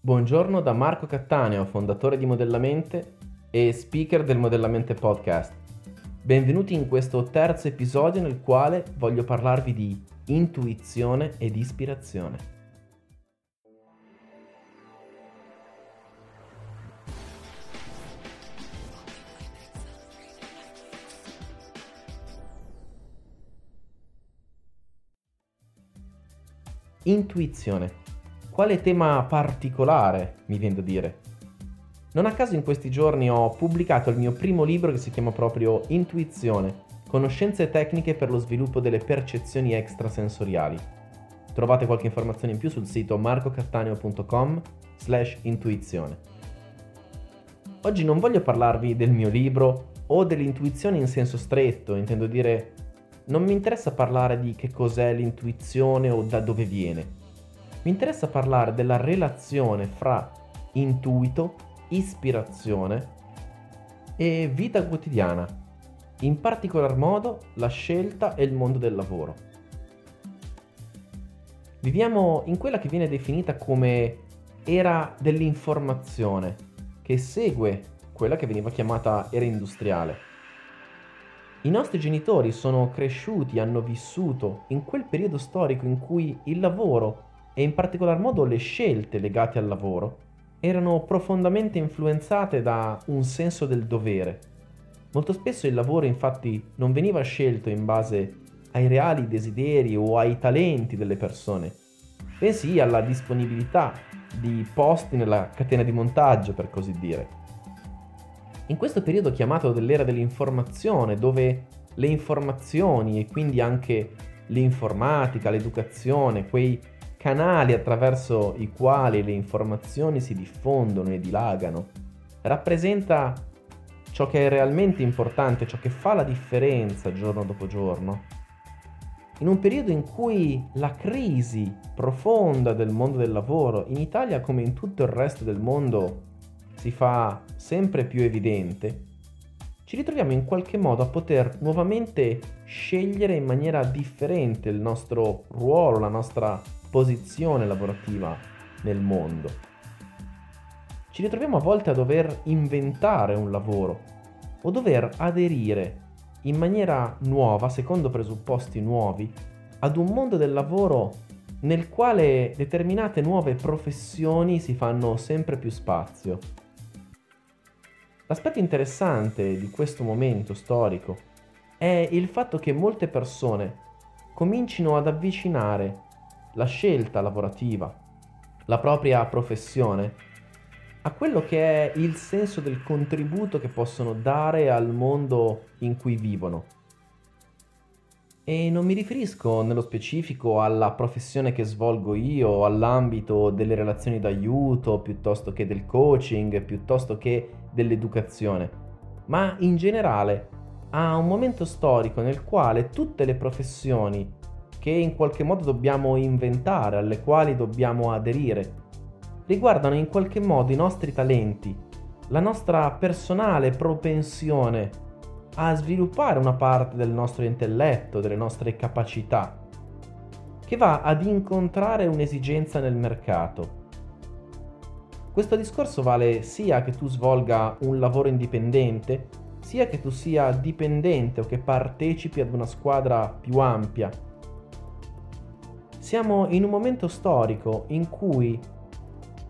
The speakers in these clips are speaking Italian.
Buongiorno da Marco Cattaneo, fondatore di Modellamente e speaker del Modellamente Podcast. Benvenuti in questo terzo episodio nel quale voglio parlarvi di intuizione ed ispirazione. Intuizione quale tema particolare, mi viene da dire? Non a caso in questi giorni ho pubblicato il mio primo libro che si chiama proprio Intuizione, conoscenze tecniche per lo sviluppo delle percezioni extrasensoriali. Trovate qualche informazione in più sul sito marcocattaneo.com slash intuizione. Oggi non voglio parlarvi del mio libro o dell'intuizione in senso stretto, intendo dire non mi interessa parlare di che cos'è l'intuizione o da dove viene mi interessa parlare della relazione fra intuito, ispirazione e vita quotidiana, in particolar modo la scelta e il mondo del lavoro. Viviamo in quella che viene definita come era dell'informazione, che segue quella che veniva chiamata era industriale. I nostri genitori sono cresciuti, hanno vissuto in quel periodo storico in cui il lavoro e in particolar modo le scelte legate al lavoro erano profondamente influenzate da un senso del dovere. Molto spesso il lavoro infatti non veniva scelto in base ai reali desideri o ai talenti delle persone, bensì alla disponibilità di posti nella catena di montaggio, per così dire. In questo periodo chiamato dell'era dell'informazione, dove le informazioni e quindi anche l'informatica, l'educazione, quei canali attraverso i quali le informazioni si diffondono e dilagano, rappresenta ciò che è realmente importante, ciò che fa la differenza giorno dopo giorno. In un periodo in cui la crisi profonda del mondo del lavoro, in Italia come in tutto il resto del mondo, si fa sempre più evidente, ci ritroviamo in qualche modo a poter nuovamente scegliere in maniera differente il nostro ruolo, la nostra posizione lavorativa nel mondo. Ci ritroviamo a volte a dover inventare un lavoro o dover aderire in maniera nuova, secondo presupposti nuovi, ad un mondo del lavoro nel quale determinate nuove professioni si fanno sempre più spazio. L'aspetto interessante di questo momento storico è il fatto che molte persone comincino ad avvicinare la scelta lavorativa, la propria professione, a quello che è il senso del contributo che possono dare al mondo in cui vivono. E non mi riferisco nello specifico alla professione che svolgo io, all'ambito delle relazioni d'aiuto, piuttosto che del coaching, piuttosto che dell'educazione, ma in generale a un momento storico nel quale tutte le professioni che in qualche modo dobbiamo inventare, alle quali dobbiamo aderire, riguardano in qualche modo i nostri talenti, la nostra personale propensione a sviluppare una parte del nostro intelletto, delle nostre capacità, che va ad incontrare un'esigenza nel mercato. Questo discorso vale sia che tu svolga un lavoro indipendente, sia che tu sia dipendente o che partecipi ad una squadra più ampia siamo in un momento storico in cui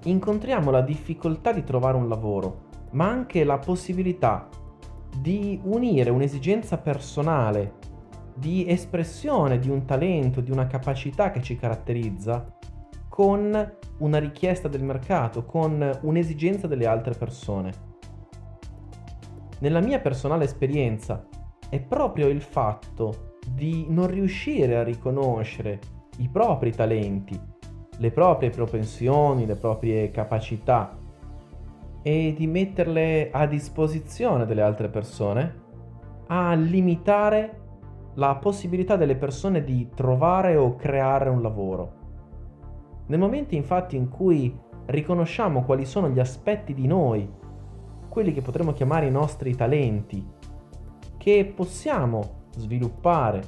incontriamo la difficoltà di trovare un lavoro, ma anche la possibilità di unire un'esigenza personale, di espressione di un talento, di una capacità che ci caratterizza, con una richiesta del mercato, con un'esigenza delle altre persone. Nella mia personale esperienza è proprio il fatto di non riuscire a riconoscere i propri talenti, le proprie propensioni, le proprie capacità e di metterle a disposizione delle altre persone, a limitare la possibilità delle persone di trovare o creare un lavoro. Nel momento infatti in cui riconosciamo quali sono gli aspetti di noi, quelli che potremmo chiamare i nostri talenti, che possiamo sviluppare,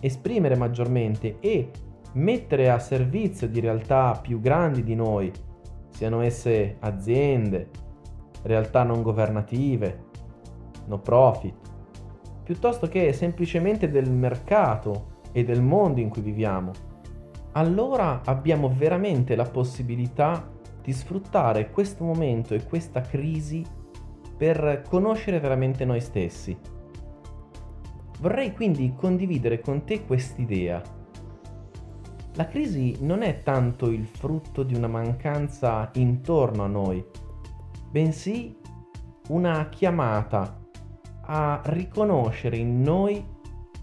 esprimere maggiormente e mettere a servizio di realtà più grandi di noi, siano esse aziende, realtà non governative, no profit, piuttosto che semplicemente del mercato e del mondo in cui viviamo, allora abbiamo veramente la possibilità di sfruttare questo momento e questa crisi per conoscere veramente noi stessi. Vorrei quindi condividere con te quest'idea. La crisi non è tanto il frutto di una mancanza intorno a noi, bensì una chiamata a riconoscere in noi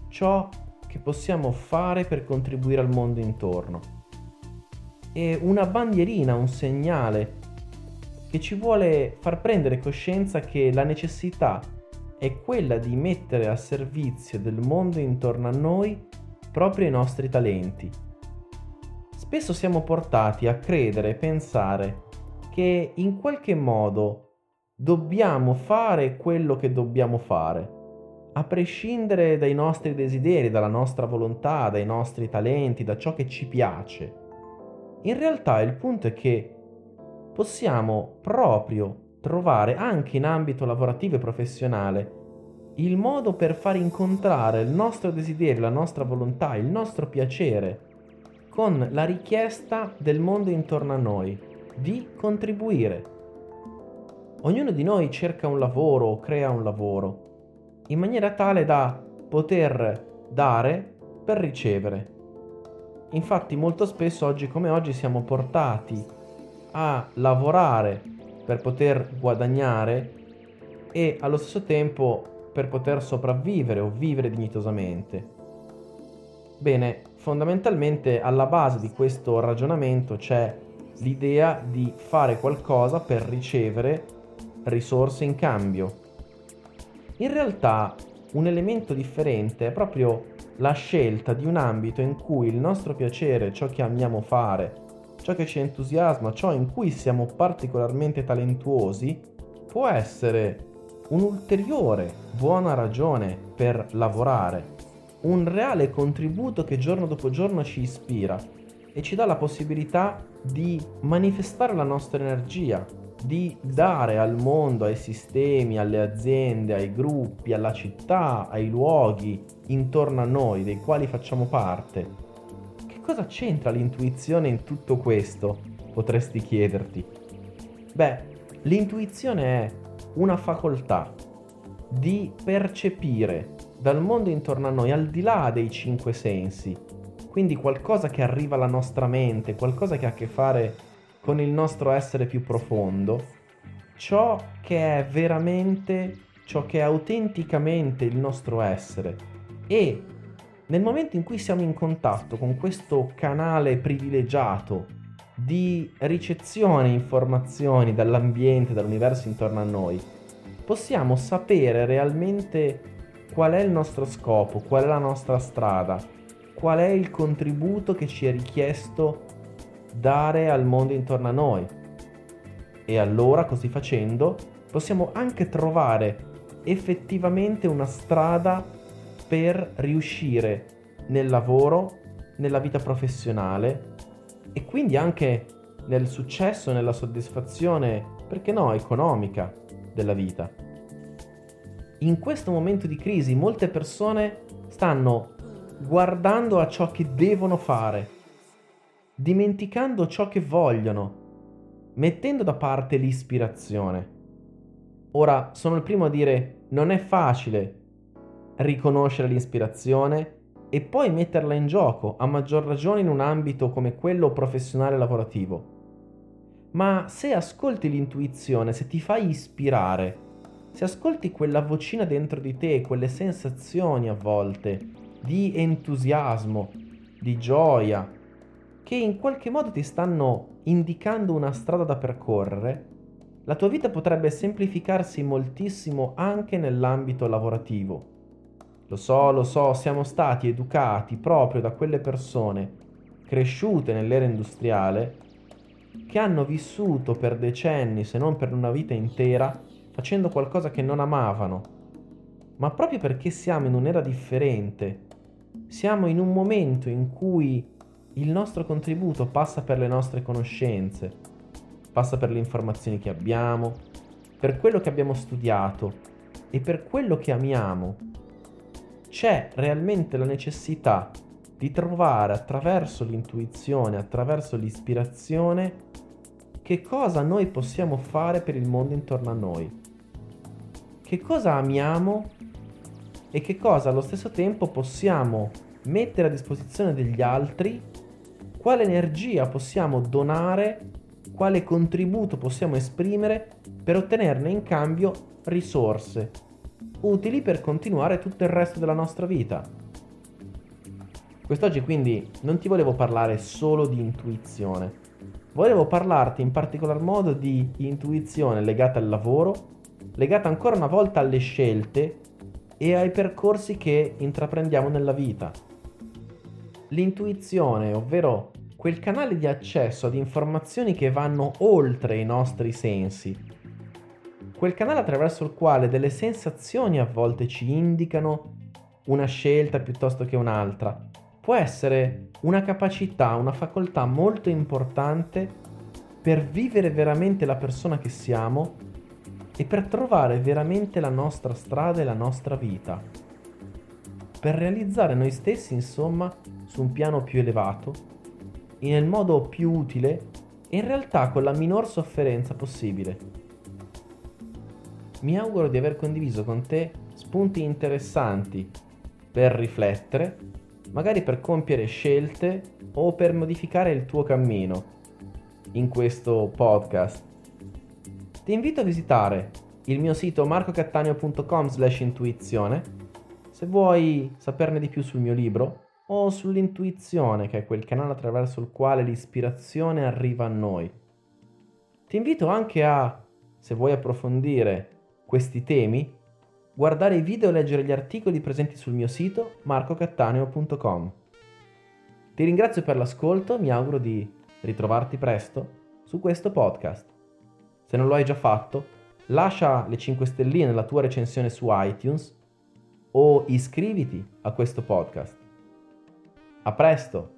ciò che possiamo fare per contribuire al mondo intorno. È una bandierina, un segnale che ci vuole far prendere coscienza che la necessità è quella di mettere a servizio del mondo intorno a noi proprio i nostri talenti. Spesso siamo portati a credere e pensare che in qualche modo dobbiamo fare quello che dobbiamo fare, a prescindere dai nostri desideri, dalla nostra volontà, dai nostri talenti, da ciò che ci piace. In realtà il punto è che possiamo proprio trovare anche in ambito lavorativo e professionale il modo per far incontrare il nostro desiderio, la nostra volontà, il nostro piacere con la richiesta del mondo intorno a noi di contribuire Ognuno di noi cerca un lavoro o crea un lavoro, in maniera tale da poter dare per ricevere. Infatti molto spesso oggi come oggi siamo portati a lavorare per poter guadagnare e allo stesso tempo per poter sopravvivere o vivere dignitosamente. Bene, fondamentalmente alla base di questo ragionamento c'è l'idea di fare qualcosa per ricevere risorse in cambio. In realtà un elemento differente è proprio la scelta di un ambito in cui il nostro piacere, ciò che amiamo fare, ciò che ci entusiasma, ciò in cui siamo particolarmente talentuosi, può essere un'ulteriore buona ragione per lavorare, un reale contributo che giorno dopo giorno ci ispira e ci dà la possibilità di manifestare la nostra energia, di dare al mondo, ai sistemi, alle aziende, ai gruppi, alla città, ai luoghi intorno a noi, dei quali facciamo parte. Che cosa c'entra l'intuizione in tutto questo? Potresti chiederti. Beh, l'intuizione è una facoltà di percepire dal mondo intorno a noi, al di là dei cinque sensi, quindi qualcosa che arriva alla nostra mente, qualcosa che ha a che fare con il nostro essere più profondo, ciò che è veramente, ciò che è autenticamente il nostro essere. E nel momento in cui siamo in contatto con questo canale privilegiato di ricezione informazioni dall'ambiente, dall'universo intorno a noi, possiamo sapere realmente qual è il nostro scopo, qual è la nostra strada, qual è il contributo che ci è richiesto dare al mondo intorno a noi. E allora, così facendo, possiamo anche trovare effettivamente una strada per riuscire nel lavoro, nella vita professionale e quindi anche nel successo, nella soddisfazione, perché no, economica della vita. In questo momento di crisi molte persone stanno guardando a ciò che devono fare dimenticando ciò che vogliono, mettendo da parte l'ispirazione. Ora, sono il primo a dire, non è facile riconoscere l'ispirazione e poi metterla in gioco, a maggior ragione in un ambito come quello professionale lavorativo. Ma se ascolti l'intuizione, se ti fai ispirare, se ascolti quella vocina dentro di te, quelle sensazioni a volte di entusiasmo, di gioia, che in qualche modo ti stanno indicando una strada da percorrere, la tua vita potrebbe semplificarsi moltissimo anche nell'ambito lavorativo. Lo so, lo so, siamo stati educati proprio da quelle persone cresciute nell'era industriale che hanno vissuto per decenni, se non per una vita intera, facendo qualcosa che non amavano. Ma proprio perché siamo in un'era differente, siamo in un momento in cui il nostro contributo passa per le nostre conoscenze, passa per le informazioni che abbiamo, per quello che abbiamo studiato e per quello che amiamo. C'è realmente la necessità di trovare attraverso l'intuizione, attraverso l'ispirazione, che cosa noi possiamo fare per il mondo intorno a noi. Che cosa amiamo e che cosa allo stesso tempo possiamo mettere a disposizione degli altri, quale energia possiamo donare, quale contributo possiamo esprimere per ottenerne in cambio risorse utili per continuare tutto il resto della nostra vita. Quest'oggi quindi non ti volevo parlare solo di intuizione, volevo parlarti in particolar modo di intuizione legata al lavoro, legata ancora una volta alle scelte e ai percorsi che intraprendiamo nella vita. L'intuizione, ovvero quel canale di accesso ad informazioni che vanno oltre i nostri sensi, quel canale attraverso il quale delle sensazioni a volte ci indicano una scelta piuttosto che un'altra, può essere una capacità, una facoltà molto importante per vivere veramente la persona che siamo e per trovare veramente la nostra strada e la nostra vita. Per realizzare noi stessi, insomma, su un piano più elevato, nel modo più utile e in realtà con la minor sofferenza possibile. Mi auguro di aver condiviso con te spunti interessanti per riflettere magari per compiere scelte o per modificare il tuo cammino in questo podcast. Ti invito a visitare il mio sito marcocattaneo.com slash intuizione se vuoi saperne di più sul mio libro o sull'intuizione che è quel canale attraverso il quale l'ispirazione arriva a noi. Ti invito anche a, se vuoi approfondire questi temi, guardare i video e leggere gli articoli presenti sul mio sito marcocattaneo.com. Ti ringrazio per l'ascolto, mi auguro di ritrovarti presto su questo podcast. Se non lo hai già fatto, lascia le 5 stelline nella tua recensione su iTunes o iscriviti a questo podcast. A presto!